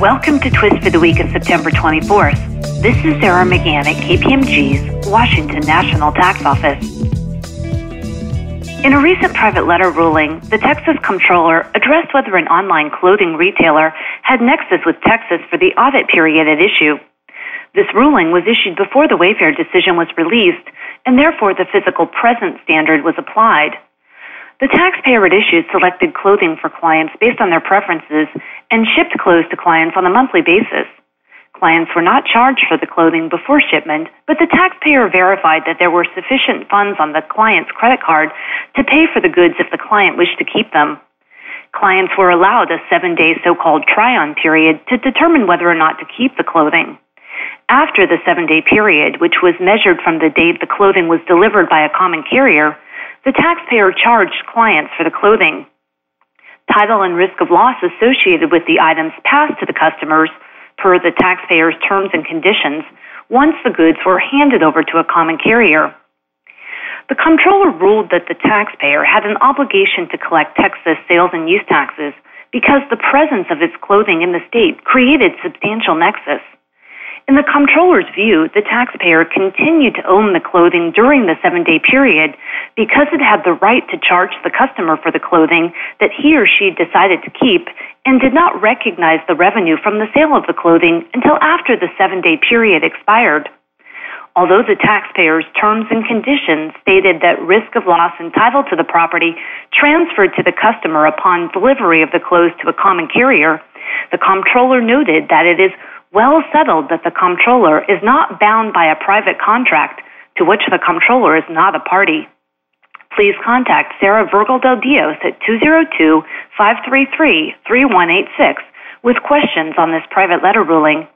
Welcome to Twist for the week of September 24th. This is Sarah McGahan at KPMG's Washington National Tax Office. In a recent private letter ruling, the Texas Comptroller addressed whether an online clothing retailer had nexus with Texas for the audit period at issue. This ruling was issued before the Wayfair decision was released, and therefore the physical presence standard was applied. The taxpayer at issue selected clothing for clients based on their preferences and shipped clothes to clients on a monthly basis. Clients were not charged for the clothing before shipment, but the taxpayer verified that there were sufficient funds on the client's credit card to pay for the goods if the client wished to keep them. Clients were allowed a seven day so called try on period to determine whether or not to keep the clothing. After the seven day period, which was measured from the date the clothing was delivered by a common carrier, the taxpayer charged clients for the clothing. Title and risk of loss associated with the items passed to the customers per the taxpayer's terms and conditions once the goods were handed over to a common carrier. The comptroller ruled that the taxpayer had an obligation to collect Texas sales and use taxes because the presence of its clothing in the state created substantial nexus. In the comptroller's view, the taxpayer continued to own the clothing during the seven day period because it had the right to charge the customer for the clothing that he or she decided to keep and did not recognize the revenue from the sale of the clothing until after the seven day period expired. Although the taxpayer's terms and conditions stated that risk of loss entitled to the property transferred to the customer upon delivery of the clothes to a common carrier, the comptroller noted that it is well settled that the comptroller is not bound by a private contract to which the comptroller is not a party. Please contact Sarah Virgil Del Dios at 202 533 3186 with questions on this private letter ruling.